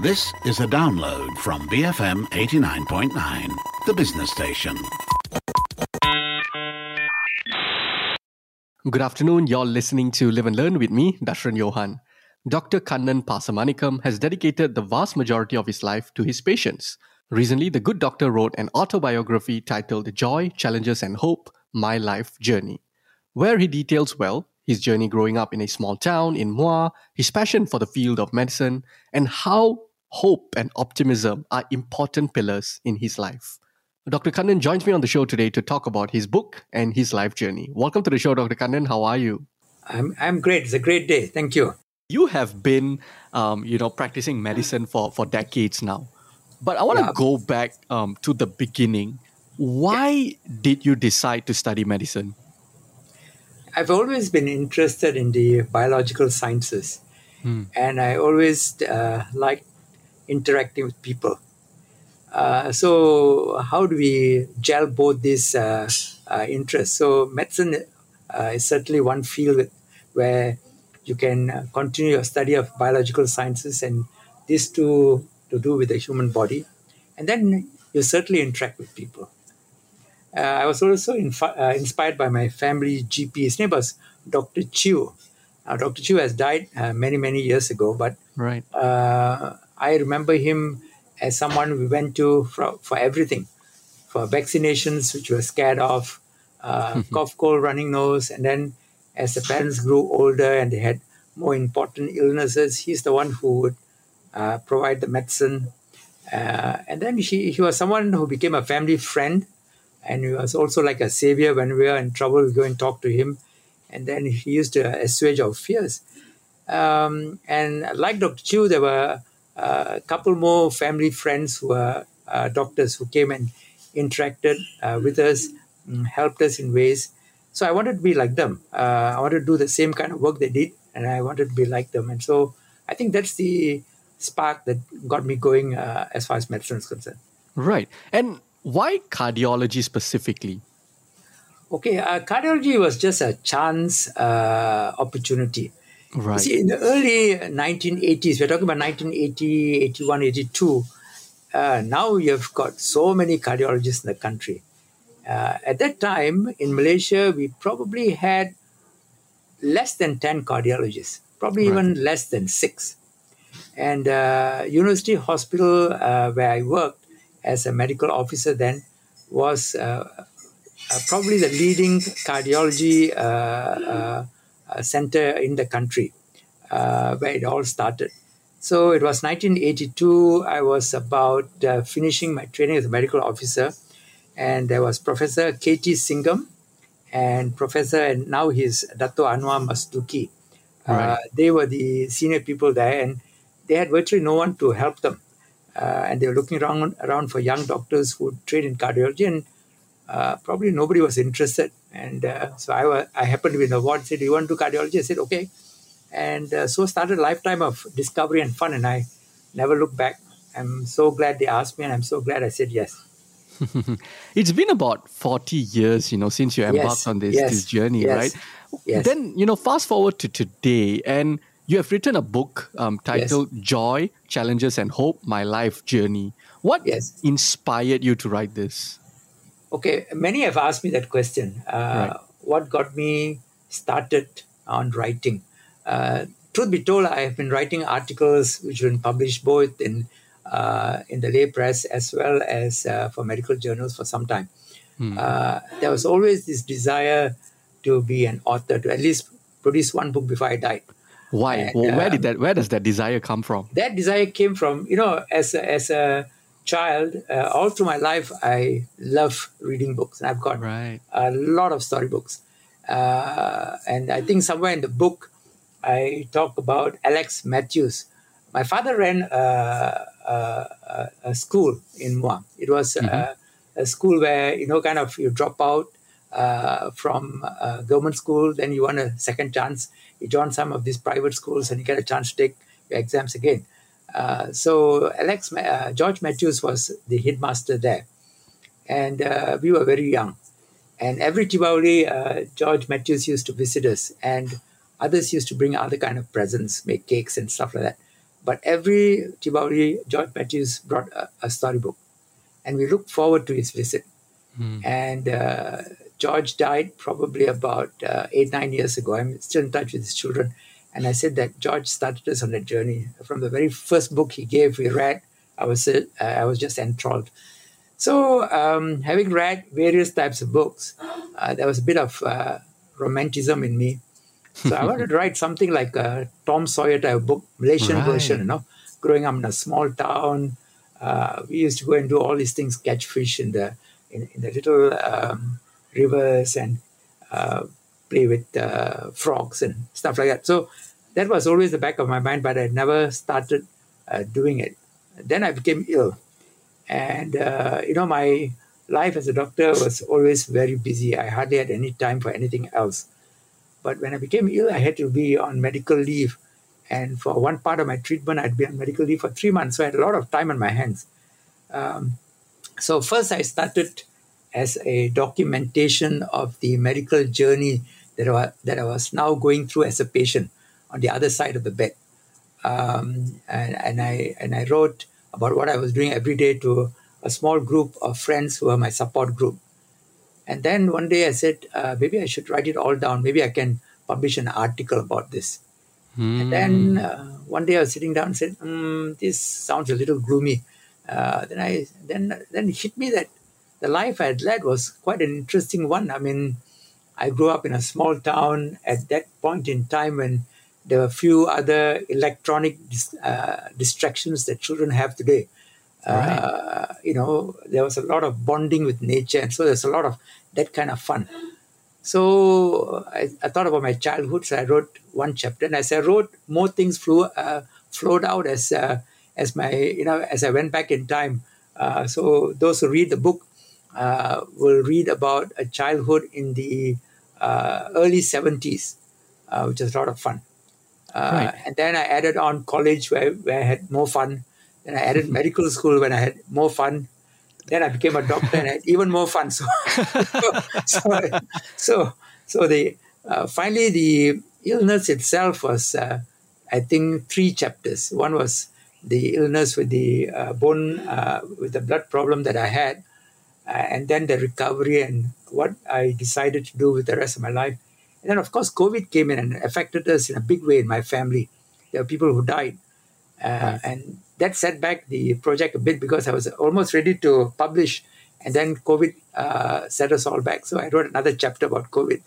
This is a download from BFM 89.9, the business station. Good afternoon. You're listening to Live and Learn with me, Dashran Johan. Dr. Kannan Pasamanickam has dedicated the vast majority of his life to his patients. Recently, the good doctor wrote an autobiography titled Joy, Challenges, and Hope My Life Journey, where he details well his journey growing up in a small town in Muar, his passion for the field of medicine, and how hope and optimism are important pillars in his life. Dr. Kannan joins me on the show today to talk about his book and his life journey. Welcome to the show, Dr. Kannan. How are you? I'm, I'm great. It's a great day. Thank you. You have been, um, you know, practicing medicine for, for decades now. But I want to yeah. go back um, to the beginning. Why yeah. did you decide to study medicine? I've always been interested in the biological sciences. Hmm. And I always uh, liked interacting with people. Uh, so how do we gel both these uh, uh, interests? So medicine uh, is certainly one field where you can uh, continue your study of biological sciences and these two to do with the human body, and then you certainly interact with people. Uh, I was also infi- inspired by my family GP. His name was Dr. Chew. Dr. Chew has died many many years ago, but right. I remember him as someone we went to for, for everything, for vaccinations, which we were scared of, uh, cough, cold, running nose. And then as the parents grew older and they had more important illnesses, he's the one who would uh, provide the medicine. Uh, and then he, he was someone who became a family friend. And he was also like a savior when we were in trouble, we go and talk to him. And then he used to assuage our fears. Um, and like Dr. Chew, there were a couple more family friends who are uh, doctors who came and interacted uh, with us, mm, helped us in ways. So I wanted to be like them. Uh, I wanted to do the same kind of work they did, and I wanted to be like them. And so I think that's the spark that got me going uh, as far as medicine is concerned. Right. And why cardiology specifically? Okay, uh, cardiology was just a chance uh, opportunity. Right. See, in the early 1980s, we're talking about 1980, 81, 82. Uh, now you've got so many cardiologists in the country. Uh, at that time in Malaysia, we probably had less than 10 cardiologists, probably right. even less than six. And uh, University Hospital, uh, where I worked as a medical officer then, was uh, uh, probably the leading cardiology uh, center in the country uh, where it all started. So it was 1982. I was about uh, finishing my training as a medical officer, and there was Professor K.T. Singham and Professor, and now he's Dato Anwar Masduki. Right. Uh, they were the senior people there, and they had virtually no one to help them. Uh, and they were looking around around for young doctors who train in cardiology, and uh, probably nobody was interested. And uh, so I, I happened to be in the ward, said, Do you want to do cardiology? I said, Okay. And uh, so started a lifetime of discovery and fun. And I never looked back. I'm so glad they asked me, and I'm so glad I said yes. it's been about 40 years, you know, since you embarked yes, on this, yes, this journey, yes, right? Yes. Then, you know, fast forward to today, and you have written a book um, titled Joy, Challenges, and Hope My Life Journey. What inspired you to write this? Okay, many have asked me that question. Uh, right. What got me started on writing? Uh, truth be told, I have been writing articles which have been published both in uh, in the lay press as well as uh, for medical journals for some time. Hmm. Uh, there was always this desire to be an author, to at least produce one book before I died. Why? And, well, where did that? Where does that desire come from? That desire came from you know as a, as a child, uh, all through my life, I love reading books. And I've got right. a lot of storybooks. Uh, and I think somewhere in the book, I talk about Alex Matthews. My father ran a, a, a school in Muar. It was mm-hmm. a, a, school where, you know, kind of you drop out uh, from government school, then you want a second chance. You join some of these private schools and you get a chance to take your exams again. Uh, so Alex uh, George Matthews was the headmaster there, and uh, we were very young. And every Diwali, uh, George Matthews used to visit us, and others used to bring other kind of presents, make cakes and stuff like that. But every Diwali, George Matthews brought a, a storybook, and we looked forward to his visit. Mm. And uh, George died probably about uh, eight, nine years ago. I'm still in touch with his children. And I said that George started us on a journey. From the very first book he gave, we read, I was, uh, I was just enthralled. So, um, having read various types of books, uh, there was a bit of uh, romanticism in me. So I wanted to write something like a Tom Sawyer type book, Malaysian right. version, you know, growing up in a small town. Uh, we used to go and do all these things, catch fish in the in, in the little um, rivers and uh, play with uh, frogs and stuff like that. So that was always the back of my mind, but I never started uh, doing it. Then I became ill, and uh, you know my life as a doctor was always very busy. I hardly had any time for anything else. But when I became ill, I had to be on medical leave. And for one part of my treatment, I'd be on medical leave for three months. So I had a lot of time on my hands. Um, so first, I started as a documentation of the medical journey that I, that I was now going through as a patient on the other side of the bed. Um, and, and, I, and I wrote about what I was doing every day to a small group of friends who were my support group. And then one day I said, uh, maybe I should write it all down. Maybe I can publish an article about this. Mm. And then hmm. uh, one day I was sitting down and said, mm, this sounds a little gloomy. Uh, then I then then it hit me that the life I had led was quite an interesting one. I mean, I grew up in a small town at that point in time when there were a few other electronic uh, distractions that children have today. Right. Uh, you know, there was a lot of bonding with nature, and so there's a lot of that kind of fun. So I, I thought about my childhood, so I wrote one chapter, and as I wrote, more things flew uh, flowed out as uh, as my you know as I went back in time. Uh, so those who read the book uh, will read about a childhood in the uh, early 70s, uh, which is a lot of fun. Right. And then I added on college where, where I had more fun. Then I added medical school when I had more fun. Then I became a doctor and I had even more fun. So, so, so, so the uh, finally the illness itself was, uh, I think, three chapters. One was the illness with the uh, bone, uh, with the blood problem that I had, uh, and then the recovery and what I decided to do with the rest of my life. And then, of course, COVID came in and affected us in a big way in my family. There were people who died. Uh. And that set back the project a bit because I was almost ready to publish, and then COVID uh, set us all back. So I wrote another chapter about COVID.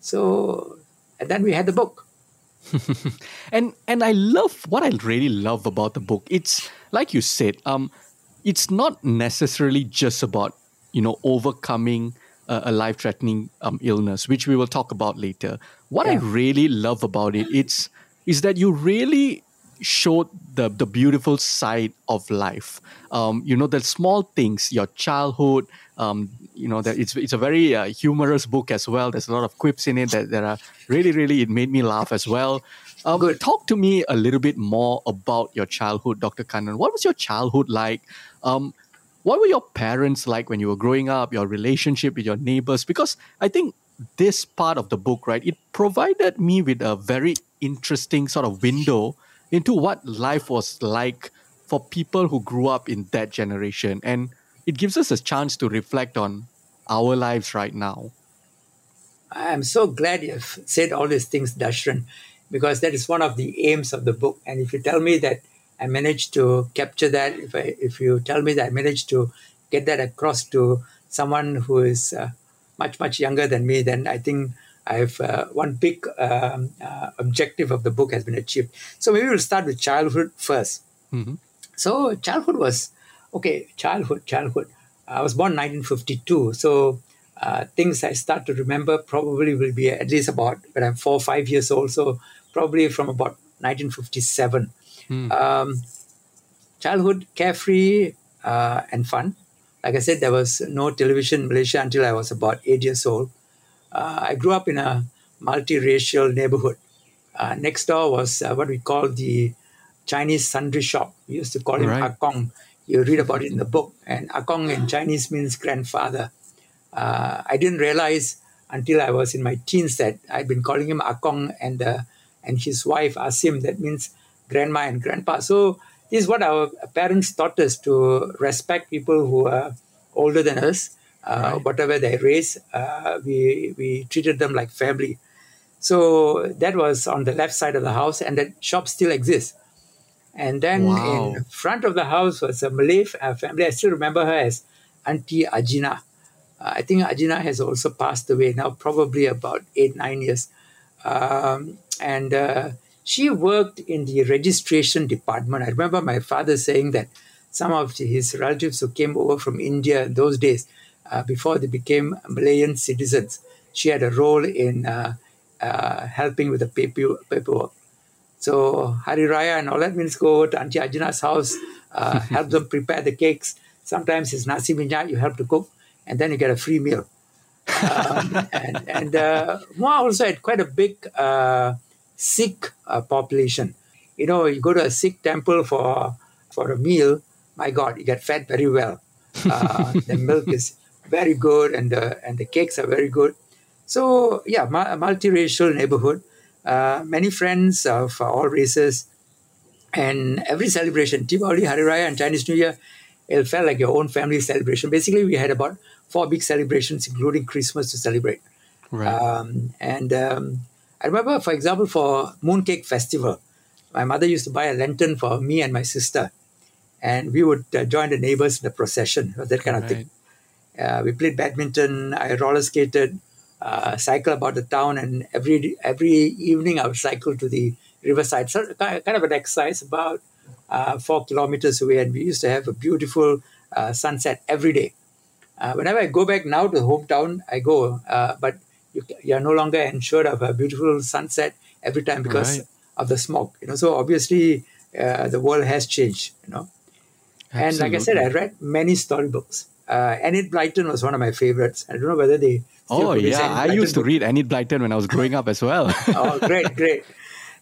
So, and then we had the book. and and I love what I really love about the book. It's like you said, um, it's not necessarily just about you know overcoming a, a life-threatening um, illness, which we will talk about later. What yeah. I really love about it, it's is that you really showed the the beautiful side of life. Um, you know the small things, your childhood. Um, you know that it's it's a very uh, humorous book as well. There's a lot of quips in it that, that are really really it made me laugh as well. Um, Good. Talk to me a little bit more about your childhood, Dr. Kannan. What was your childhood like? Um, what were your parents like when you were growing up? Your relationship with your neighbors? Because I think this part of the book, right, it provided me with a very interesting sort of window into what life was like for people who grew up in that generation. And it gives us a chance to reflect on our lives right now. I'm so glad you've said all these things, Dashran, because that is one of the aims of the book. And if you tell me that I managed to capture that, if I, if you tell me that I managed to get that across to someone who is uh, much much younger than me, then I think I've uh, one big um, uh, objective of the book has been achieved. So maybe we'll start with childhood 1st mm-hmm. So childhood was okay. Childhood, childhood. I was born 1952, so uh, things I start to remember probably will be at least about when I'm four or five years old. So probably from about 1957. Mm. Um, childhood carefree uh, and fun. Like I said, there was no television in Malaysia until I was about eight years old. Uh, I grew up in a multiracial neighborhood. Uh, next door was uh, what we call the Chinese sundry shop. We used to call him right. Akong. You read about it in the book. And Akong in Chinese means grandfather. Uh, I didn't realize until I was in my teens that I'd been calling him Akong and uh, and his wife Asim. That means grandma and grandpa. So this is what our parents taught us to respect people who are older than us. Uh, right. Whatever their race, uh, we we treated them like family. So that was on the left side of the house, and that shop still exists. And then wow. in front of the house was a Malay family. I still remember her as Auntie Ajina. Uh, I think Ajina has also passed away now, probably about eight, nine years. Um, and uh, she worked in the registration department. I remember my father saying that some of his relatives who came over from India in those days, uh, before they became Malayan citizens, she had a role in uh, uh, helping with the paper, paperwork. So Hari Raya and all that means go over to Auntie Ajina's house, uh, help them prepare the cakes. Sometimes it's nasi minyak, you help to cook, and then you get a free meal. um, and and uh, Muar also had quite a big uh, Sikh uh, population. You know, you go to a Sikh temple for for a meal, my God, you get fed very well. Uh, the milk is very good, and the and the cakes are very good. So yeah, a multiracial neighborhood uh, many friends of all races, and every celebration, Diwali, Hari Raya, and Chinese New Year, it felt like your own family celebration. Basically, we had about four big celebrations, including Christmas, to celebrate. Right. Um, and um, I remember, for example, for Mooncake Festival, my mother used to buy a lantern for me and my sister, and we would uh, join the neighbors in the procession, that kind of right. thing. Uh, we played badminton, I roller skated, uh, cycle about the town, and every every evening I would cycle to the riverside. So kind of an exercise about uh, four kilometers away, and we used to have a beautiful uh, sunset every day. Uh, whenever I go back now to the hometown, I go, uh, but you, you, are no longer ensured of a beautiful sunset every time because right. of the smoke. You know, so obviously uh, the world has changed. You know, Absolutely. and like I said, I read many storybooks. Uh, Enid Blyton was one of my favorites. I don't know whether they oh yeah, I used to read Enid Blyton when I was growing up as well. oh, great, great.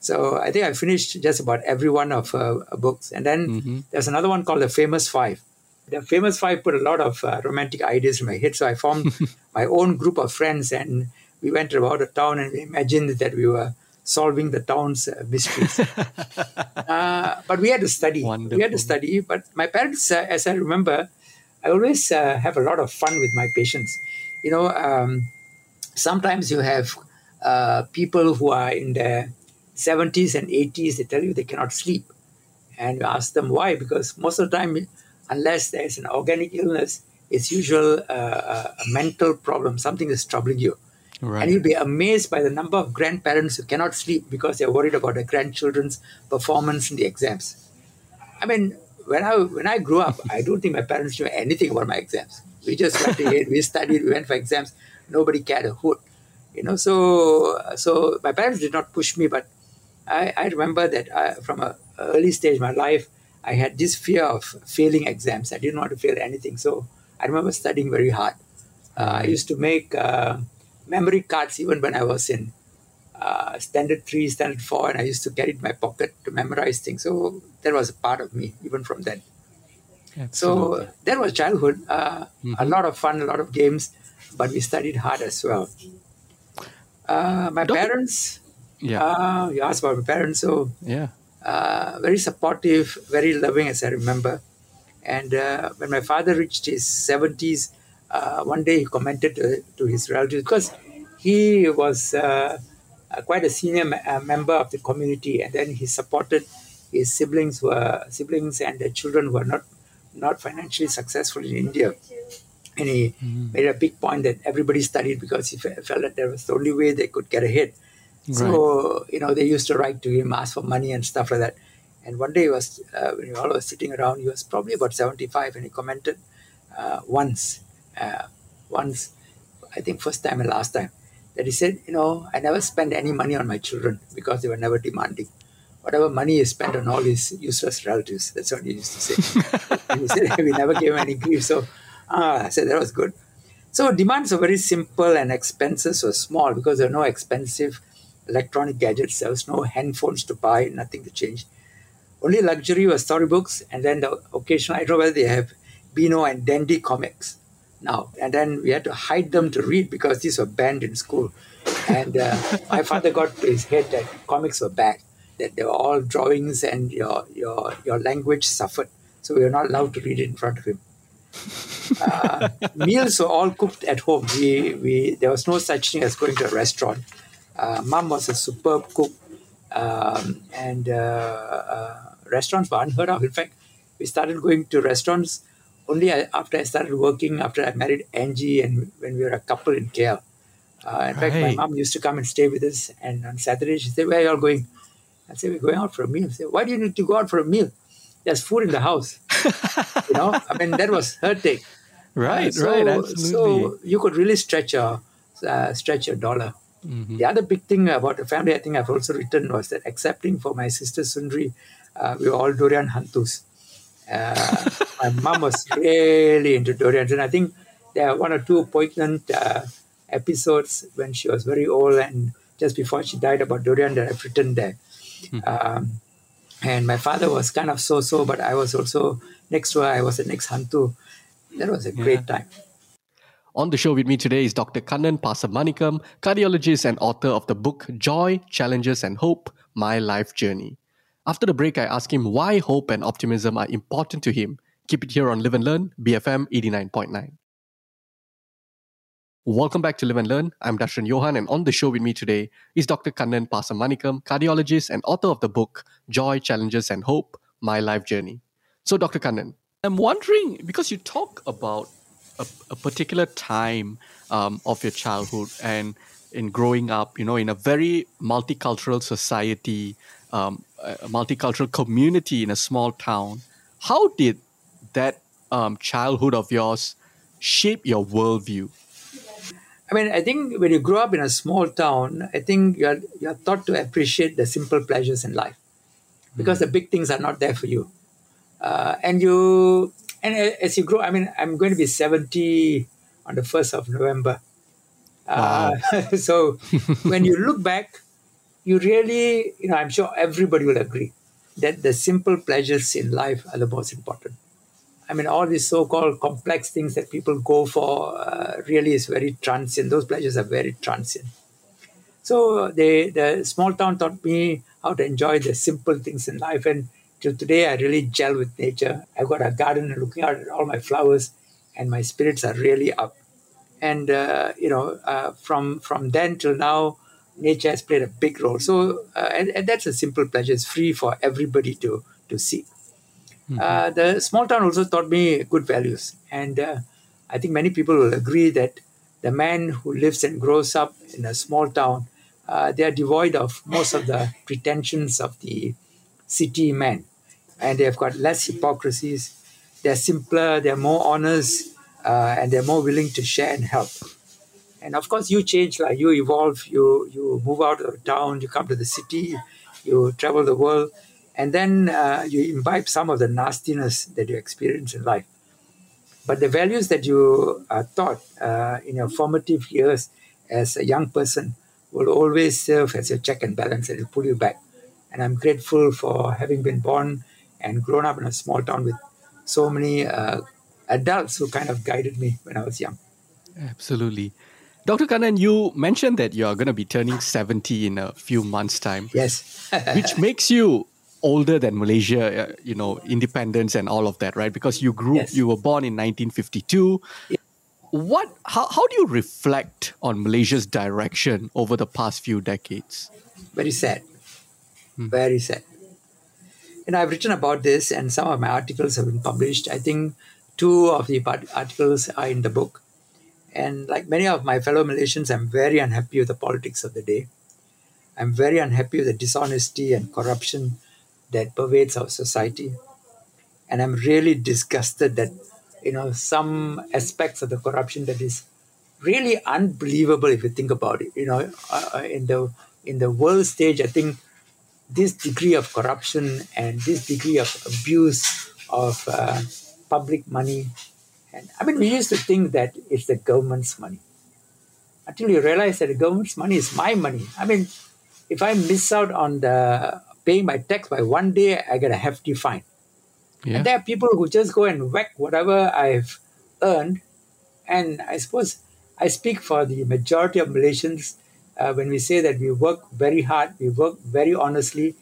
So I think I finished just about every one of her uh, books, and then mm-hmm. there's another one called The Famous Five. The Famous Five put a lot of uh, romantic ideas in my head, so I formed my own group of friends, and we went about the town and we imagined that we were solving the town's uh, mysteries. uh, but we had to study. Wonderful. We had to study. But my parents, uh, as I remember, I always uh, have a lot of fun with my patients you know, um, sometimes you have uh, people who are in their 70s and 80s, they tell you they cannot sleep. And you ask them why, because most of the time, unless there's an organic illness, it's usual uh a mental problem, something is troubling you. Right. And you'll be amazed by the number of grandparents who cannot sleep because they're worried about their grandchildren's performance in the exams. I mean, when I when I grew up, I don't think my parents knew anything about my exams. We just went ahead, we studied, we went for exams. Nobody cared a hoot, you know. So, so my parents did not push me, but I, I remember that I, from a early stage in my life, I had this fear of failing exams. I didn't want to fail anything, so I remember studying very hard. Uh, I used to make uh, memory cards even when I was in uh, standard three, standard four, and I used to carry it in my pocket to memorize things. So that was a part of me, even from then. So that was childhood. Uh, mm-hmm. A lot of fun, a lot of games, but we studied hard as well. Uh, my Don't parents, yeah, uh, you asked about my parents, so yeah, uh, very supportive, very loving, as I remember. And uh, when my father reached his seventies, uh, one day he commented to, to, his relatives because he was quite a senior ma- member of the community, and then he supported his siblings were siblings and their children were not not financially successful in India. And he mm-hmm. made a big point that everybody studied because he felt that that was the only way they could get ahead. Right. So, you know, they used to write to him, ask for money and stuff like that. And one day he was, uh, when we all were sitting around, he was probably about 75 and he commented uh, once, uh, once, I think first time and last time, that he said, you know, I never spend any money on my children because they were never demanding whatever money is spent on all his useless relatives. That's what he used to say. he said we never gave any grief. So ah, I said that was good. So demands are very simple and expenses were small because there were no expensive electronic gadgets. There was no handphones to buy, nothing to change. Only luxury was storybooks and then the occasional, I don't know whether they have Beano and Dandy comics now. And then we had to hide them to read because these were banned in school. And uh, my father got to his head that comics were bad that they were all drawings and your your your language suffered. So we were not allowed to read it in front of him. Uh, meals were all cooked at home. We we there was no such thing as going to a restaurant. Uh, Mom was a superb cook, um, and uh, uh, restaurants were unheard of. In fact, we started going to restaurants only after I started working. After I married Angie, and when we were a couple in KL. Uh, in fact, my mom used to come and stay with us. And on Saturday, she said, "Where are you all going?" I said, "We're going out for a meal." She said, "Why do you need to go out for a meal? There's food in the house." you know, I mean, that was her take. Right, uh, so, right, absolutely. So you could really stretch your uh, stretch your dollar. Mm-hmm. The other big thing about the family, I think I've also written, was that accepting for my sister Sundri, uh, we were all durian hantus. Uh, my mom was really into durians, and I think there are one or two poignant uh, episodes when she was very old and just before she died about durian that I've written there. Mm-hmm. Um, and my father was kind of so-so, but I was also next to her. I was the next hantu. That was a great time. On the show with me today is Dr. Kannan Pasamanickam, cardiologist and author of the book Joy, Challenges and Hope My Life Journey. After the break, I ask him why hope and optimism are important to him. Keep it here on Live and Learn, BFM 89.9. Welcome back to Live and Learn. I'm Dashran Johan, and on the show with me today is Dr. Kannan Pasamanickam, cardiologist and author of the book Joy, Challenges and Hope My Life Journey. So, Dr. Kannan, I'm wondering because you talk about a, a particular time um, of your childhood and in growing up, you know, in a very multicultural society, um, a multicultural community in a small town. How did that um, childhood of yours shape your worldview? I mean, I think when you grow up in a small town, I think you're you're taught to appreciate the simple pleasures in life, because mm. the big things are not there for you, uh, and you and as you grow, I mean, I'm going to be 70 on the 1st of November. Uh, wow. Uh, so when you look back, you really, you know, I'm sure everybody will agree that the simple pleasures in life are the most important. I mean, all these so called complex things that people go for uh, really is very transient. Those pleasures are very transient. So they, the small town taught me how to enjoy the simple things in life. And till today, I really gel with nature. I've got a garden and looking out at all my flowers, and my spirits are really up. And uh, you know, uh, from from then till now, nature has played a big role. So, uh, and, and, that's a simple pleasure. It's free for everybody to to see. Mm-hmm. Uh, the small town also taught me good values, and uh, I think many people will agree that the man who lives and grows up in a small town, uh, they are devoid of most of the pretensions of the city man and they've got less hypocrisies. They're simpler, they're more honest, uh, and they're more willing to share and help. And of course, you change, like you evolve, you you move out of town, you come to the city, you travel the world, and then uh, you imbibe some of the nastiness that you experience in life. But the values that you are taught uh, in your formative years as a young person will always serve as your check and balance and will pull you back. And I'm grateful for having been born and grown up in a small town with so many uh, adults who kind of guided me when I was young. Absolutely. Dr. Kannan, you mentioned that you're going to be turning 70 in a few months' time. Yes. which makes you older than Malaysia, uh, you know, independence and all of that, right? Because you grew, yes. you were born in 1952. Yeah. What, how, how do you reflect on Malaysia's direction over the past few decades? Very sad. Hmm. Very sad you know, I've written about this, and some of my articles have been published. I think two of the articles are in the book. And like many of my fellow Malaysians, I'm very unhappy with the politics of the day. I'm very unhappy with the dishonesty and corruption that pervades our society. And I'm really disgusted that, you know, some aspects of the corruption that is really unbelievable if you think about it. You know, uh, uh in the in the world stage, I think this degree of corruption and this degree of abuse of uh, public money. And I mean, we used to think that it's the government's money until you realize that the government's money is my money. I mean, if I miss out on the paying my tax by one day, I get a hefty fine. Yeah. And there are people who just go and whack whatever I've earned. And I suppose I speak for the majority of Malaysians uh, when we say that we work very hard, we work very honestly,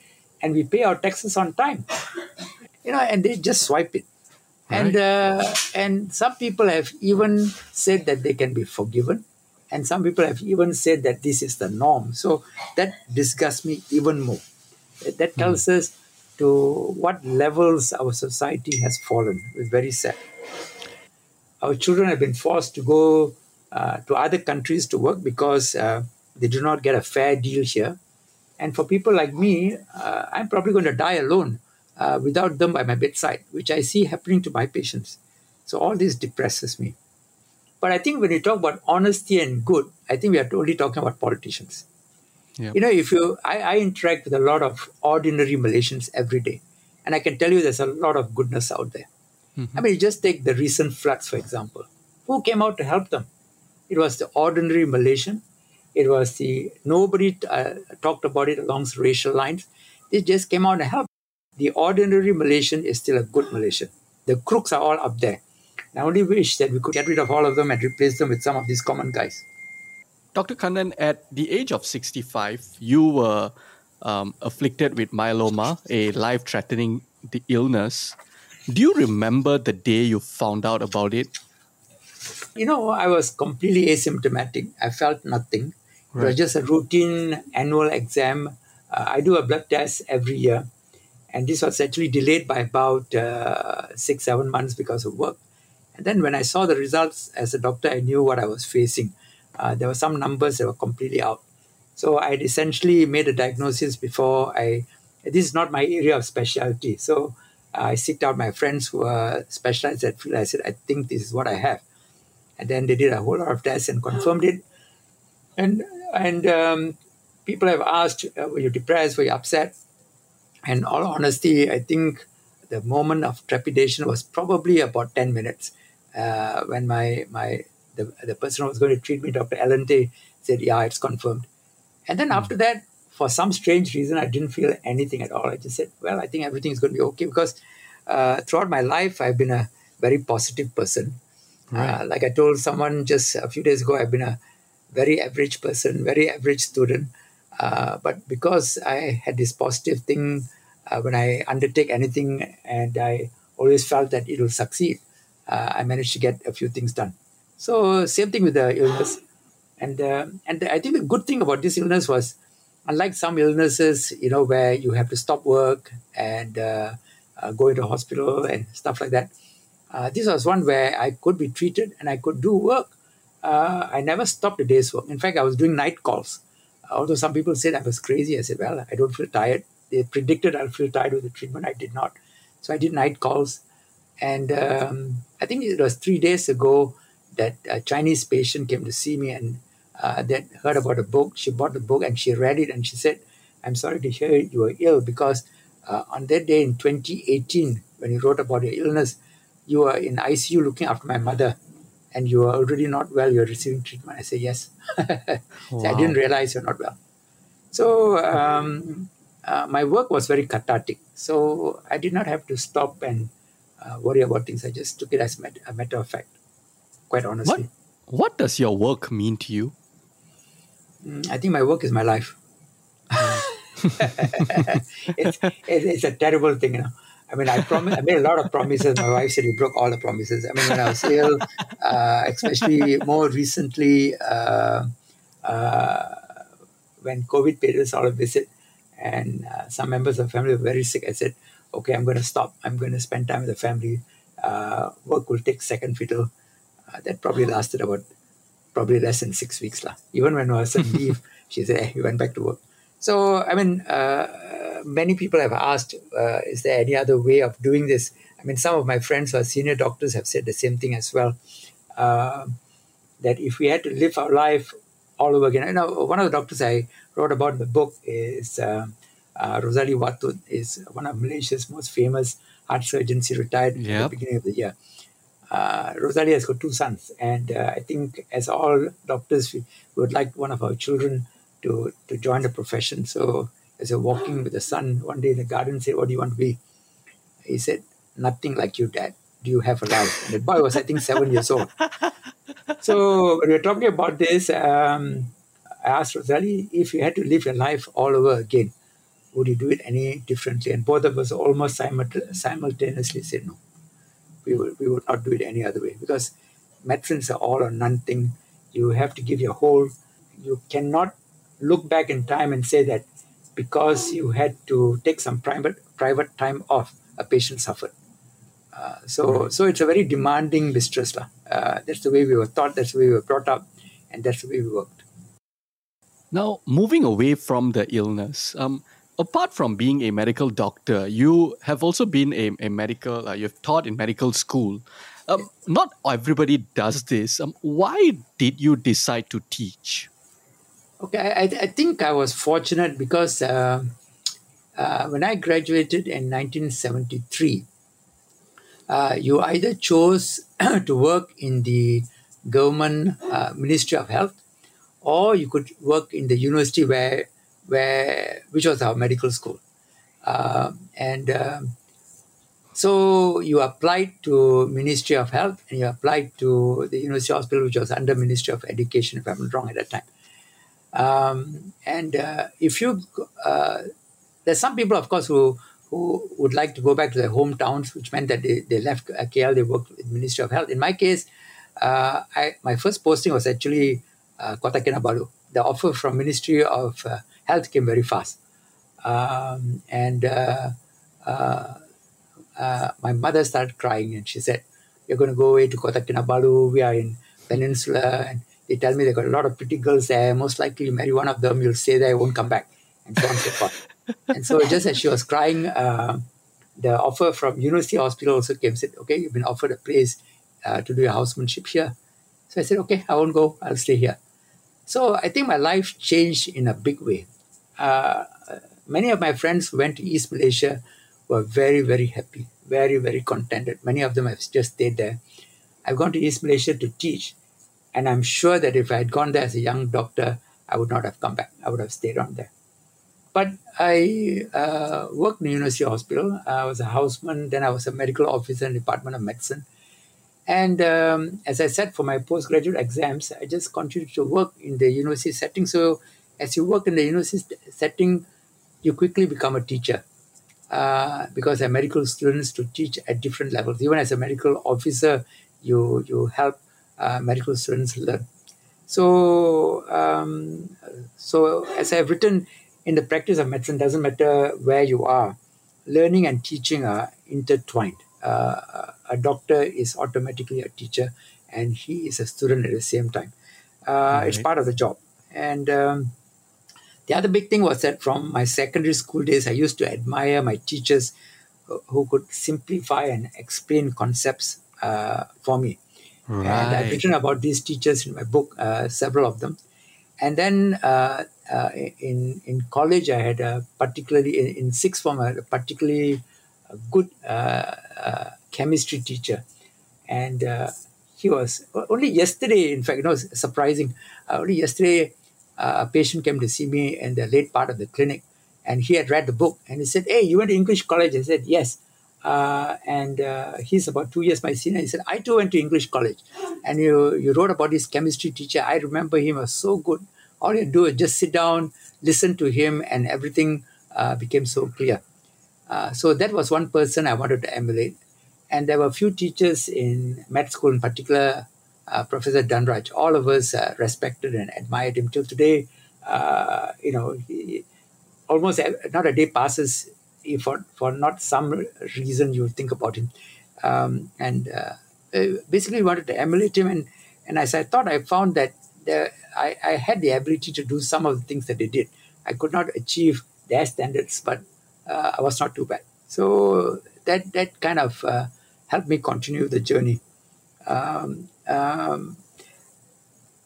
and we pay our taxes on time. You know, and they just swipe it. And uh, and some people have even said that they can be forgiven, and some people have even said that this is the norm. So that disgusts me even more. That tells mm. us to what levels our society has fallen. It's very sad. Our children have been forced to go uh, to other countries to work because uh, they do not get a fair deal here. And for people like me, uh, I'm probably going to die alone uh, without them by my bedside, which I see happening to my patients. So all this depresses me. But I think when you talk about honesty and good, I think we are only talking about politicians. Yeah. You know, if you, I, I interact with a lot of ordinary Malaysians every day, and I can tell you there's a lot of goodness out there. Mm-hmm. I mean, just take the recent floods, for example. Who came out to help them? It was the ordinary Malaysian. It was the nobody uh, talked about it along racial lines. They just came out and helped. The ordinary Malaysian is still a good Malaysian. The crooks are all up there. I only wish that we could get rid of all of them and replace them with some of these common guys. Dr. Kannan, at the age of 65, you were um, afflicted with myeloma, a life threatening illness. Do you remember the day you found out about it? You know, I was completely asymptomatic. I felt nothing. Right. It was just a routine annual exam. Uh, I do a blood test every year. And this was actually delayed by about uh, six, seven months because of work. And then when I saw the results as a doctor, I knew what I was facing. Uh, there were some numbers that were completely out. So I had essentially made a diagnosis before I. This is not my area of specialty. So I seeked out my friends who are specialized at field. I said, I think this is what I have. And then they did a whole lot of tests and confirmed it. And and um, people have asked, uh, were you depressed? Were you upset? And all honesty, I think the moment of trepidation was probably about 10 minutes uh, when my, my the, the person who was going to treat me, Dr. Alente, said, yeah, it's confirmed. And then mm. after that, for some strange reason, I didn't feel anything at all. I just said, well, I think everything is going to be okay because uh, throughout my life, I've been a very positive person. Right. Uh, like I told someone just a few days ago, I've been a very average person, very average student. Uh, but because I had this positive thing uh, when I undertake anything and I always felt that it will succeed, uh, I managed to get a few things done. So same thing with the illness. And, uh, and I think the good thing about this illness was, unlike some illnesses, you know, where you have to stop work and uh, go into hospital and stuff like that, this was one where I could be treated and I could do work I never stopped a day's work. In fact, I was doing night calls. Although some people said I was crazy, I said, well, I don't feel tired. They predicted I'll feel tired with the treatment. I did not. So I did night calls. And um, I think it was three days ago that a Chinese patient came to see me and uh, that heard about a book. She bought the book and she read it and she said, I'm sorry to hear you were ill because uh, on that day in 2018, when you wrote about your illness, you were in ICU looking after my mother and you are already not well, you're receiving treatment. I say, yes. wow. I didn't realize you're not well. So um, uh, my work was very cathartic. So I did not have to stop and uh, worry about things. I just took it as a matter of fact, quite honestly. What, what does your work mean to you? Mm, I think my work is my life. it's, it's, a terrible thing, you know. I mean, I. I made a lot of promises. My wife said you broke all the promises. I mean, when I was ill, uh, especially more recently, uh, uh, when COVID paid us all a visit, and uh, some members of the family were very sick, I said, "Okay, I'm going to stop. I'm going to spend time with the family. Uh, work will take second fiddle." Uh, that probably lasted about probably less than six weeks, lah. Even when I was on leave, she said, "Hey, you went back to work." So, I mean many people have asked, uh, is there any other way of doing this? I mean, some of my friends who are senior doctors have said the same thing as well. Uh, that if we had to live our life all over again, you know, one of the doctors I wrote about in the book is uh, uh, Rozali Wathooth, is one of Malaysia's most famous heart surgeons. She retired yep. at the beginning of the year. Uh, Rozali has got two sons, and uh, I think, as all doctors, we would like one of our children to to join the profession. So as you're walking with the son one day in the garden, say, What do you want to be? He said, Nothing like you, Dad. Do you have a life? And the boy was, I think, seven years old. So when we were talking about this, um, I asked Rozali if you had to live your life all over again, would you do it any differently? And both of us almost simultaneously said, no, we would, we would not do it any other way because medicines are all or nothing. You have to give your whole, you cannot look back in time and say that because you had to take some private private time off, a patient suffered. Uh, so, so it's a very demanding mistress. Uh, that's the way we were taught, that's the way we were brought up, and that's the way we worked. Now, moving away from the illness, um, apart from being a medical doctor, you have also been a, a medical, uh, you've taught in medical school. Um, not everybody does this. Um, why did you decide to teach? Okay, I, I think I was fortunate because uh, uh, when I graduated in 1973, uh, you either chose to work in the government uh, Ministry of Health or you could work in the university where where which was our medical school. Uh, and um, so you applied to ministry of health and you applied to the university hospital which was under ministry of education if i'm not wrong at that time um, and uh, if you uh, there's some people of course who who would like to go back to their hometowns which meant that they, they left kl they worked with ministry of health in my case uh, I, my first posting was actually uh, Kota Kinabalu. The offer from Ministry of uh, Health came very fast. Um, and uh, uh, uh, my mother started crying and she said, You're going to go away to Kota Kinabalu. We are in Peninsula. And they tell me they got a lot of pretty girls there. Most likely you marry one of them, you'll stay there, won't come back. And so on and so forth. and so just as she was crying, uh, the offer from University Hospital also came said, Okay, you've been offered a place uh, to do your housemanship here. So I said, Okay, I won't go. I'll stay here. So I think my life changed in a big way. Uh, many of my friends who went to East Malaysia were very, very happy, very, very contented. Many of them have just stayed there. I've gone to East Malaysia to teach, and I'm sure that if I had gone there as a young doctor, I would not have come back. I would have stayed on there. But I uh, worked in the University Hospital. I was a houseman, then I was a medical officer in the Department of Medicine. And um, as I said, for my postgraduate exams, I just continued to work in the university setting. So as you work in the university setting, you quickly become a teacher. Uh, because I'm medical students to teach at different levels. Even as a medical officer, you you help medical students learn. So um, so as I've written in the practice of medicine, doesn't matter where you are, learning and teaching are intertwined uh, a doctor is automatically a teacher and he is a student at the same time. Uh, right. It's part of the job. And um, the other big thing was that from my secondary school days, I used to admire my teachers who could simplify and explain concepts uh, for me. Right. And I've written about these teachers in my book, uh, several of them. And then uh, uh, in in college, I had a particularly in, in sixth form, I had a particularly good uh, uh, chemistry teacher, and uh, he was only yesterday. In fact, you know, surprising. only yesterday, a patient came to see me in the late part of the clinic, and he had read the book, and he said, "Hey, you went to English college?" I said, "Yes." Uh, and uh, he's about two years my senior. He said, I too went to English college. And you, you wrote about this chemistry teacher. I remember him was so good. All you do is just sit down, listen to him, and everything uh, became so clear. Uh, so that was one person I wanted to emulate. And there were a few teachers in med school, in particular, uh, Professor Danaraj. All of us uh, respected and admired him till today. You know, he, almost not a day passes for for not some reason you think about him. Um, and uh, basically, wanted to emulate him. And and as I thought, I found that the, I, I had the ability to do some of the things that they did. I could not achieve their standards, but uh, I was not too bad. So that that kind of uh, helped me continue the journey. Um, um,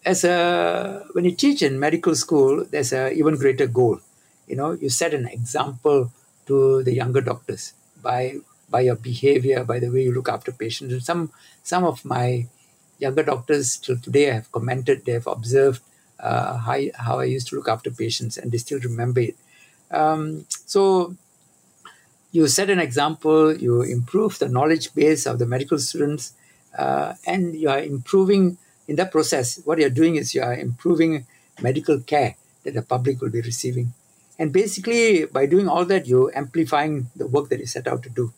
as a when you teach in medical school, there's a even greater goal. You know, you set an example to the younger doctors by by your behavior, by the way you look after patients. And some some of my younger doctors till today have commented, they have observed uh, how, how I used to look after patients, and they still remember it. Um, so you set an example, you improve the knowledge base of the medical students, uh, and you are improving in that process. What you're doing is you are improving medical care that the public will be receiving. And basically, by doing all that, you're amplifying the work that you set out to do.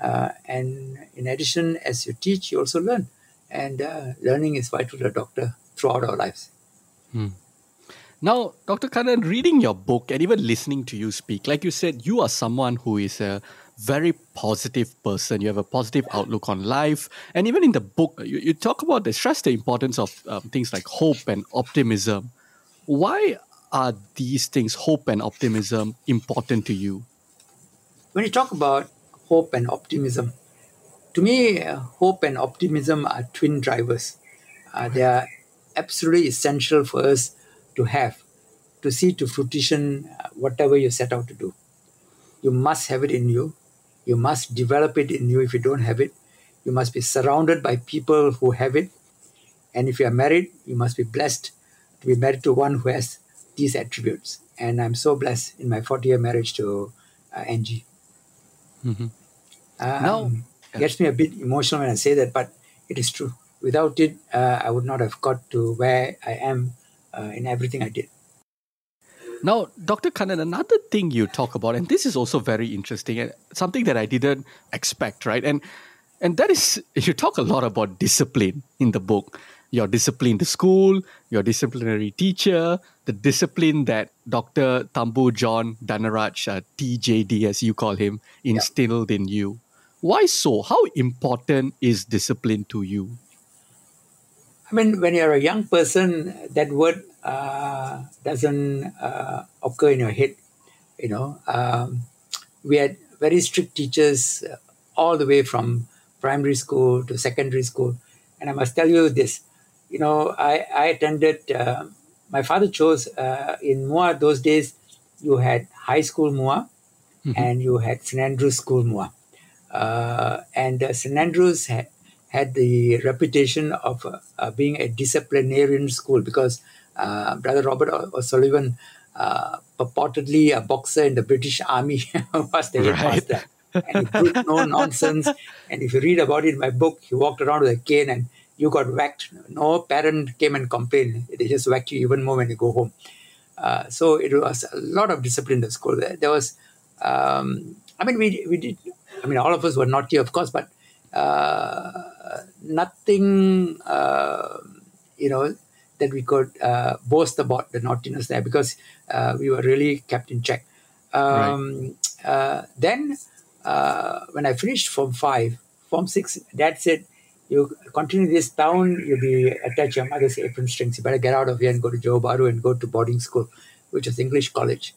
Uh, and in addition, as you teach, you also learn. And uh, learning is vital to a doctor throughout our lives. Hmm. Now, Dr. Kannan, reading your book and even listening to you speak, like you said, you are someone who is a very positive person. You have a positive outlook on life. And even in the book, you, you talk about the stress the importance of um, things like hope and optimism. Why are these things, hope and optimism, important to you? When you talk about hope and optimism, to me, uh, hope and optimism are twin drivers. Uh, they are absolutely essential for us to have to see to fruition uh, whatever you set out to do. You must have it in you. You must develop it in you if you don't have it. You must be surrounded by people who have it. And if you are married, you must be blessed to be married to one who has these attributes. And I'm so blessed in my 40 year marriage to uh, Angie. Mm-hmm. Um, now, gets me a bit emotional when I say that, but it is true. Without it, uh, I would not have got to where I am uh, in everything I did. Now, Dr. Kannan, another thing you talk about, and this is also very interesting and something that I didn't expect, right? And and that is you talk a lot about discipline in the book. Your discipline to school, your disciplinary teacher, the discipline that Dr. Thambu John Danaraj, uh, TJD as you call him, instilled yeah. in you. Why so? How important is discipline to you? I mean, when you're a young person, that word uh, doesn't uh, occur in your head. You know, um, we had very strict teachers all the way from primary school to secondary school, and I must tell you this. You know, I, I attended. Uh, my father chose uh, in Muar those days. You had high school Muar, mm-hmm. and you had St Andrews School Muar, uh, and St Andrews had had the reputation of uh, being a disciplinarian school because uh, Brother Robert O'Sullivan, uh, purportedly a boxer in the British Army, was the headmaster. and he put no nonsense. And if you read about it in my book, he walked around with a cane and you got whacked. No parent came and complained. They just whack you even more when you go home. Uh, so it was a lot of discipline in the school. There, there was, um, I mean, we, we did, I mean, all of us were naughty, of course, but uh, nothing, uh, you know, that we could uh, boast about the naughtiness there because we were really kept in check. Um, right. then, when I finished Form 5, Form 6, Dad said, you continue this down, you'll be attached to your mother's apron strings. You better get out of here and go to Johor Bahru and go to boarding school, which was English college.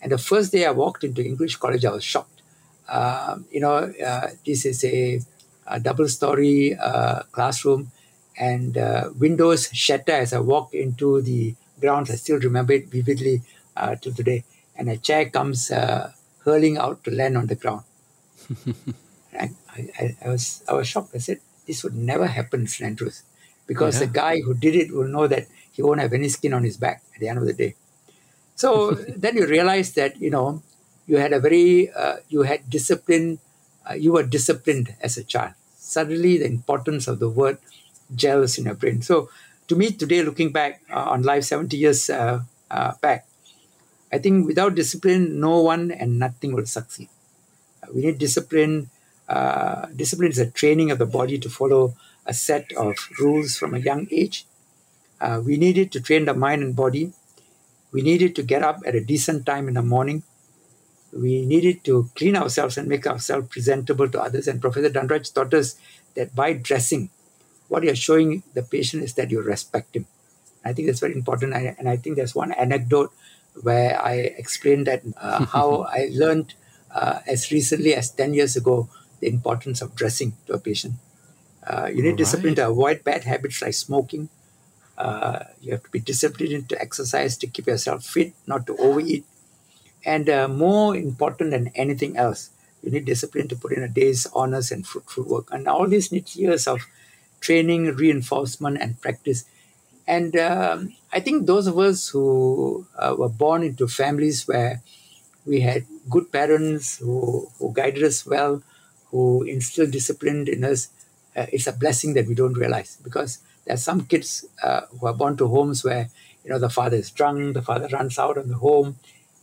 And the first day I walked into English college, I was shocked. Uh, you know, uh, this is a a double story uh, classroom, and uh, windows shatter as I walk into the grounds. I still remember it vividly uh, till today. And a chair comes uh, hurling out to land on the ground. I, I, I, was I was shocked. I said, "This would never happen in St. Andrews, because yeah. the guy who did it will know that he won't have any skin on his back at the end of the day." So then you realize that you know you had a very uh, you had discipline. Uh, you were disciplined as a child suddenly the importance of the word gels in your brain. So, to me, today, looking back uh, on life 70 years uh, uh, back, I think without discipline, no one and nothing will succeed. We need discipline. Uh, discipline is a training of the body to follow a set of rules from a young age. Uh, we need it to train the mind and body. We need it to get up at a decent time in the morning we needed to clean ourselves and make ourselves presentable to others. And Professor Danaraj taught us that by dressing, what you're showing the patient is that you respect him. I think that's very important. And I think there's one anecdote where I explained that uh, how I learned uh, as recently as 10 years ago the importance of dressing to a patient. Uh, you need right. discipline to avoid bad habits like smoking. Uh, you have to be disciplined to exercise to keep yourself fit, not to overeat. And uh, more important than anything else, you need discipline to put in a day's honest and fruitful work. And all this needs years of training, reinforcement, and practice. And um, I think those of us who uh, were born into families where we had good parents who, who guided us well, who instill discipline in us, uh, it's a blessing that we don't realize because there are some kids uh, who are born to homes where you know the father is drunk, the father runs out of the home,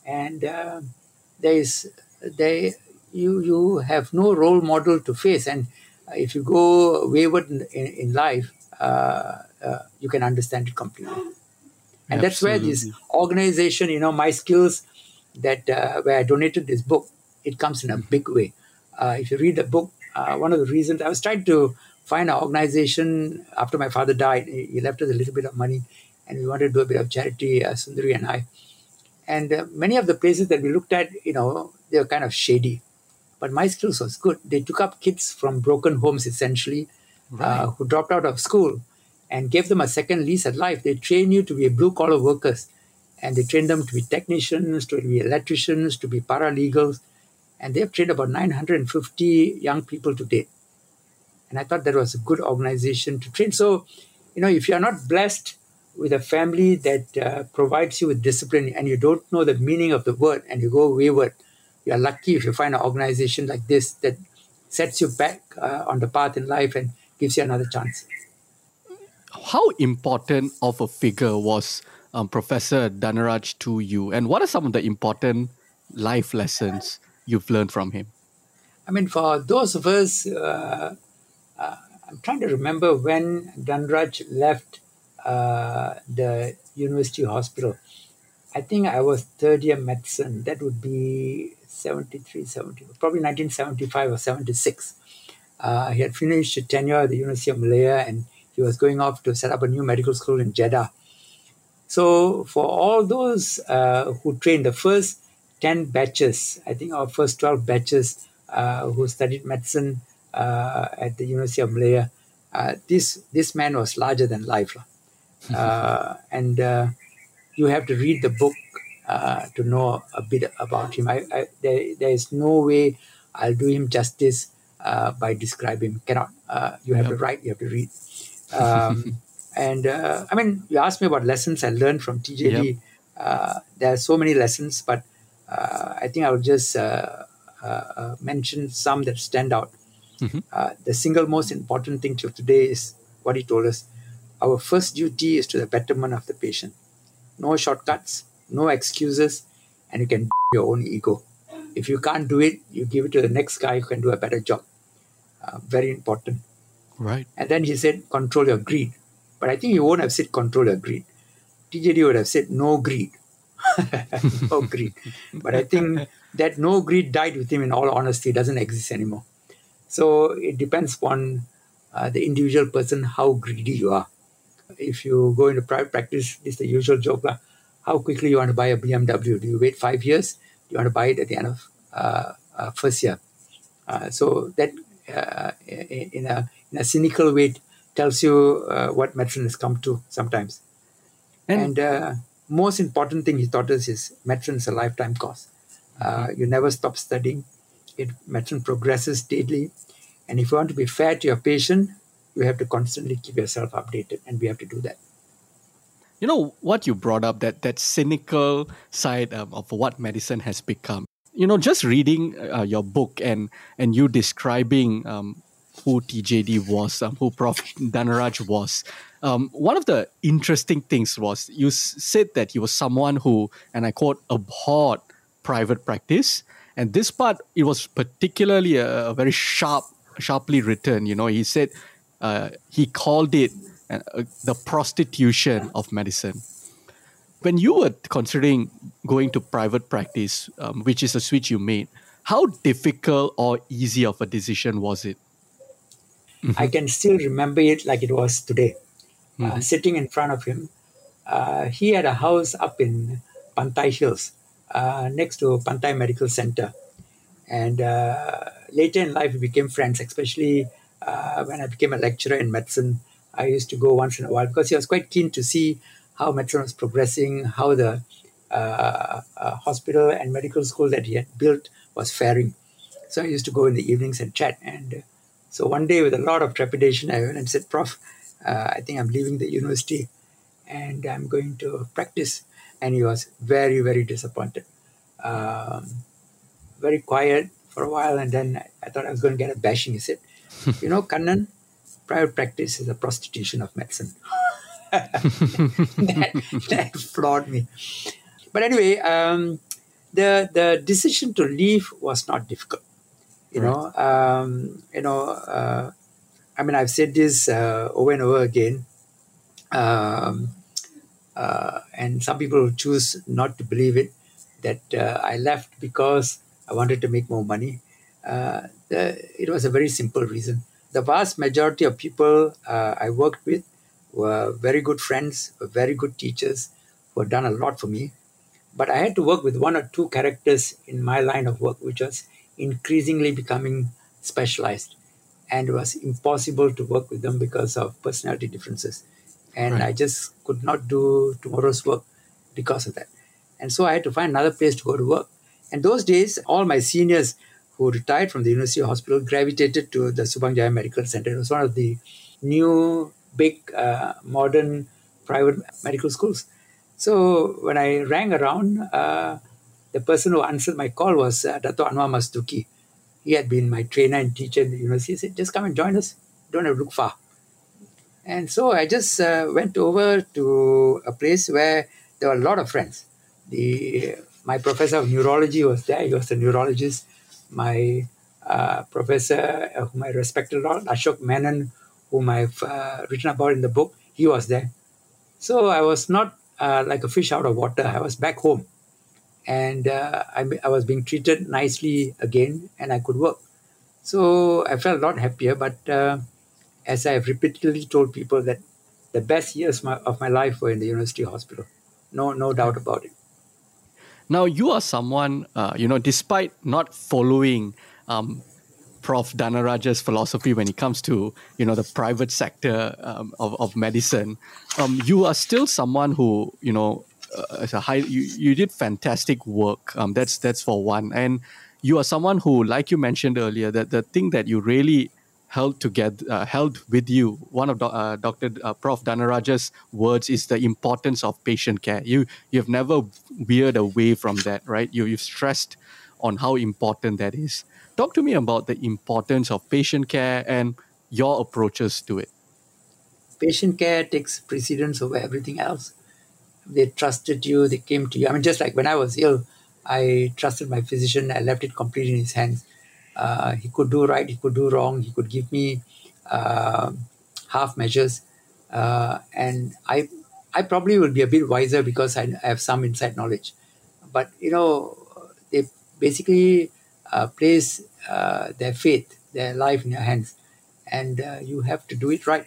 and uh, there is they you you have no role model to face, and if you go wayward in, in, in life, uh, uh, you can understand it completely. And Absolutely. that's where this organization, you know, MySkills that uh, where I donated this book, it comes in a big way. Uh, if you read the book, uh, one of the reasons I was trying to find an organization after my father died, he left us a little bit of money, and we wanted to do a bit of charity, uh, Sundari and I. And uh, many of the places that we looked at, you know, they were kind of shady. But MySkills was good. They took up kids from broken homes, essentially, uh, right. who dropped out of school and gave them a second lease at life. They train you to be blue collar workers and they train them to be technicians, to be electricians, to be paralegals. And they've trained about 950 young people to date. And I thought that was a good organization to train. So, you know, if you're not blessed with a family that uh, provides you with discipline and you don't know the meaning of the word and you go wayward, you're lucky if you find an organization like this that sets you back uh, on the path in life and gives you another chance. How important of a figure was um, Professor Danaraj to you, and what are some of the important life lessons you've learned from him? I mean, for those of us, uh, uh, I'm trying to remember when Danaraj left uh, the university hospital. I think I was third year medicine. That would be 73, 70, probably 1975 or 76. Uh, he had finished tenure at the University of Malaya and he was going off to set up a new medical school in Jeddah. So, for all those uh, who trained the first 10 batches, I think our first 12 batches uh, who studied medicine uh, at the University of Malaya, uh, this, this man was larger than life. Uh, and uh, you have to read the book to know a bit about him. I, I, there, there is no way I'll do him justice by describing him. Cannot. you have yep. to write, you have to read. Um, and uh, I mean, you asked me about lessons I learned from TJD. Yep. Uh, there are so many lessons, but uh, I think I will just uh, uh, mention some that stand out. Mm-hmm. the single most important thing till today is what he told us. Our first duty is to the betterment of the patient. No shortcuts, no excuses, and you can your own ego. If you can't do it, you give it to the next guy who can do a better job. very important. Right. And then he said, control your greed. But I think he won't have said control your greed. TJD would have said no greed. no greed. But I think that no greed died with him in all honesty, doesn't exist anymore. So it depends upon uh, the individual person how greedy you are. If you go into private practice, it's the usual joke. Uh, how quickly you want to buy a BMW? Do you wait five years? Do you want to buy it at the end of uh, uh first year? Uh, so that uh, in a in a cynical way tells you uh, what medicine has come to sometimes. And, and uh, most important thing he taught us is medicine is a lifetime course. Uh, you never stop studying. It, medicine progresses daily. And if you want to be fair to your patient, you have to constantly keep yourself updated, and we have to do that. You know what you brought up that that cynical side um, of what medicine has become. You know, just reading uh, your book and and you describing um, who TJD was, um, who Prof. Danaraj was. Um, one of the interesting things was you s- said that he was someone who, and I quote, abhorred private practice. And this part, it was particularly a, a very sharp, sharply written. You know, he said uh, he called it uh, the prostitution of medicine. When you were considering going to private practice, um, which is a switch you made, how difficult or easy of a decision was it? Mm-hmm. I can still remember it like it was today. Uh, mm-hmm. Uh, sitting in front of him, uh, he had a house up in Pantai Hills, uh, next to Pantai Medical Center. And uh, later in life, we became friends, especially uh, when I became a lecturer in medicine. I used to go once in a while because he was quite keen to see how medicine was progressing, how the hospital and medical school that he had built was faring. So I used to go in the evenings and chat. And so one day, with a lot of trepidation, I went and said, Prof, uh, I think I'm leaving the university and I'm going to practice. And he was very, very disappointed. Um, very quiet for a while. And then I thought I was going to get a bashing. He said, You know, Kannan, private practice is a prostitution of medicine. that, that floored me. But anyway, um, the the decision to leave was not difficult. You right. know, um, you know. Uh, I mean, I've said this uh, over and over again, um, uh, and some people choose not to believe it. That uh, I left because I wanted to make more money. Uh, the, it was a very simple reason. The vast majority of people uh, I worked with were very good friends, were very good teachers, who had done a lot for me. But I had to work with one or two characters in my line of work, which was increasingly becoming specialized. And it was impossible to work with them because of personality differences. And right. I just could not do tomorrow's work because of that. And so I had to find another place to go to work. And those days, all my seniors who retired from the University Hospital gravitated to the Subang Jaya Medical Center. It was one of the new, big, uh, modern private medical schools. So when I rang around, uh, the person who answered my call was uh, Dato Anwar Mastuki. He had been my trainer and teacher in the university. He said, just come and join us. Don't have to look far. And so I just uh, went over to a place where there were a lot of friends. The my professor of neurology was there. He was a neurologist. My uh, professor, uh, whom I respected a lot, Ashok Menon, whom I've uh, written about in the book, he was there. So I was not uh, like a fish out of water. I was back home, and uh, I, I was being treated nicely again, and I could work. So I felt a lot happier. But uh, as I have repeatedly told people that the best years my, of my life were in the university hospital, no no doubt about it. Now, you are someone, uh, you know, despite not following um, Prof. Danaraja's philosophy when it comes to, you know, the private sector um, of, of medicine, um, you are still someone who, you know, uh, as a high, you, you did fantastic work. Um, that's that's for one, and you are someone who, like you mentioned earlier, that the thing that you really held together, uh, held with you. One of uh, Dr. Uh, Prof. Danaraja's words is the importance of patient care. You you have never veered away from that, right? You you've stressed on how important that is. Talk to me about the importance of patient care and your approaches to it. Patient care takes precedence over everything else. They trusted you. They came to you. I mean, just like when I was ill, I trusted my physician. I left it completely in his hands uh, he could do right, he could do wrong, he could give me uh, half measures. Uh, and I, I probably will be a bit wiser because I, I have some inside knowledge. But, you know, they basically uh, place uh, their faith, their life in your hands. And uh, you have to do it right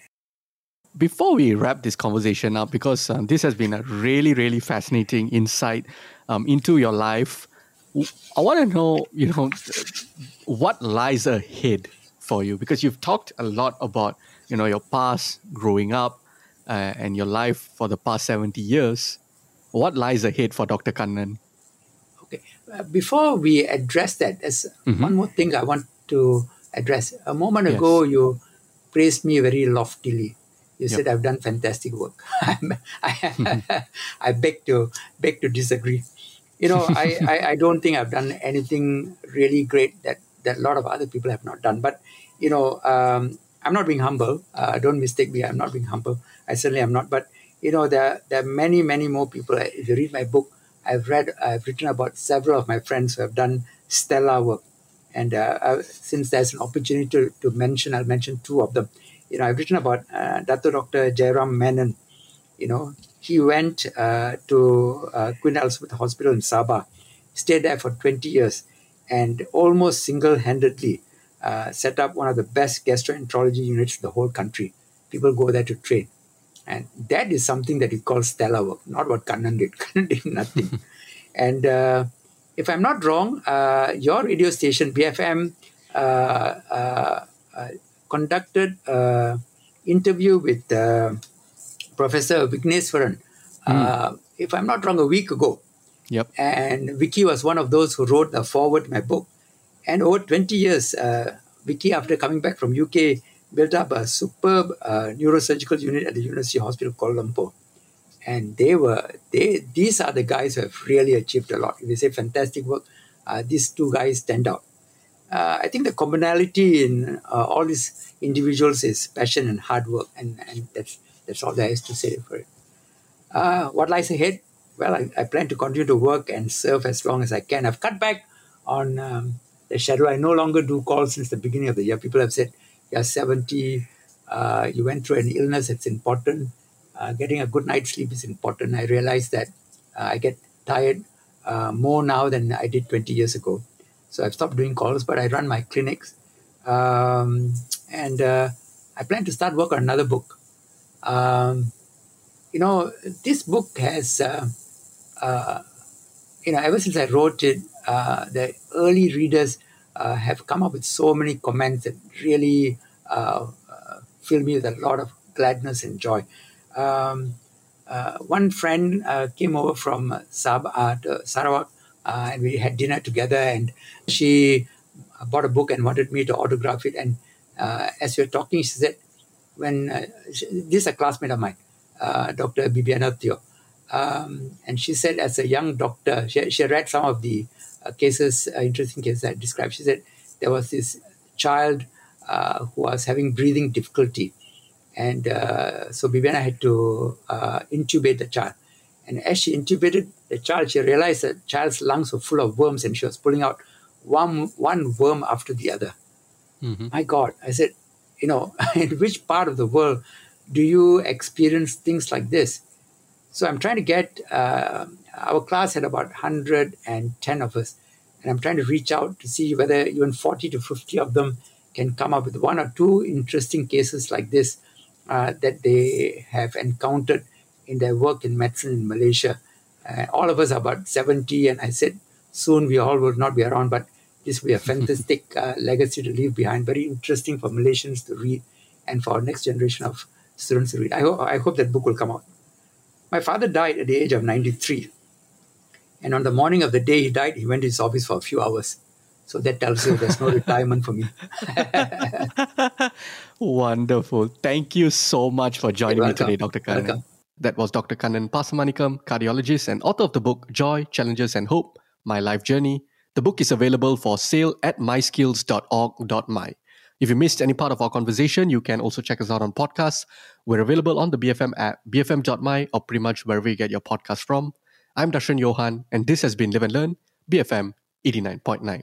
before we wrap this conversation up, because um, this has been a really, really fascinating insight um, into your life, I want to know, you know, what lies ahead for you because you've talked a lot about, you know, your past growing up uh, and your life for the past 70 years. What lies ahead for Dr. Kannan? Okay. Uh, before we address that, there's mm-hmm. one more thing I want to address. A moment yes. ago, you praised me very loftily. You yep. said I've done fantastic work. I, I beg to beg to disagree you know, I, I, I, don't think I've done anything really great that, that a lot of other people have not done. But, you know, um, I'm not being humble. Uh, don't mistake me. I'm not being humble. I certainly am not. But, you know, there, there are many, many more people. If you read my book, I've read, I've written about several of my friends who have done stellar work. And uh, uh, since there's an opportunity to, to mention, I'll mention two of them. You know, I've written about uh, Dr. Dr. Jayaram Menon. You know, he went uh, to uh, Queen Elizabeth Hospital in Sabah, stayed there for 20 years, and almost single handedly uh, set up one of the best gastroenterology units in the whole country. People go there to train. And that is something that he calls stellar work, not what Kannan did. Kannan did nothing. and uh, if I'm not wrong, uh, your radio station, BFM, uh, conducted an interview with Professor Vigneswaran, mm. uh, if I'm not wrong, a week ago. Yep. And Vicky was one of those who wrote the forward to my book. And over 20 years, uh, Vicky, after coming back from UK, built up a superb uh, neurosurgical unit at the University Hospital Kuala Lumpur. And they were they these are the guys who have really achieved a lot. If they say fantastic work, uh, these two guys stand out. Uh, I think the commonality in uh, all these individuals is passion and hard work, and, and that's that's all there is to say for it. Uh, what lies ahead? well, I, I, plan to continue to work and serve as long as I can. I've cut back on um, the schedule. I no longer do calls since the beginning of the year. People have said, you're 70, uh, you went through an illness, it's important. Uh, getting a good night's sleep is important. I realize that uh, I get tired more now than I did 20 years ago. So I've stopped doing calls, but I run my clinics. Um, and uh, I plan to start work on another book. Um, you know, this book has uh, uh, you know, ever since I wrote it, uh, the early readers uh, have come up with so many comments that really uh, fill me with a lot of gladness and joy. Um, one friend came over from Sab- at Sarawak and we had dinner together, and she bought a book and wanted me to autograph it. And as we were talking, she said, "When this is a classmate of mine, Dr. Bibiana Theo." Um, and she said, as a young doctor, she, she read some of the uh, cases, uh, interesting cases I described. She said there was this child uh, who was having breathing difficulty. And uh, so Bibiana had to uh, intubate the child. And as she intubated the child, she realized that the child's lungs were full of worms and she was pulling out one, one worm after the other. Mm-hmm. My God, I said, you know, in which part of the world do you experience things like this? So I'm trying to get uh, our class had about 110 of us, and I'm trying to reach out to see whether even 40 to 50 of them can come up with one or two interesting cases like this uh, that they have encountered in their work in medicine in Malaysia. Uh, all of us are about 70, and I said soon we all will not be around, but this will be a fantastic uh, legacy to leave behind. Very interesting for Malaysians to read and for our next generation of students to read. I, ho- I hope that book will come out. My father died at the age of 93. And on the morning of the day he died, he went to his office for a few hours. So that tells you there's no retirement for me. Wonderful. Thank you so much for joining me today, Dr. Kannan. That was Dr. Kannan Pasamanickam, cardiologist and author of the book Joy, Challenges and Hope My Life Journey. The book is available for sale at myskills.org.my. If you missed any part of our conversation, you can also check us out on podcasts. We're available on the BFM app, bfm.my, or pretty much wherever you get your podcast from. I'm Dashran Johan, and this has been Live and Learn, BFM 89.9.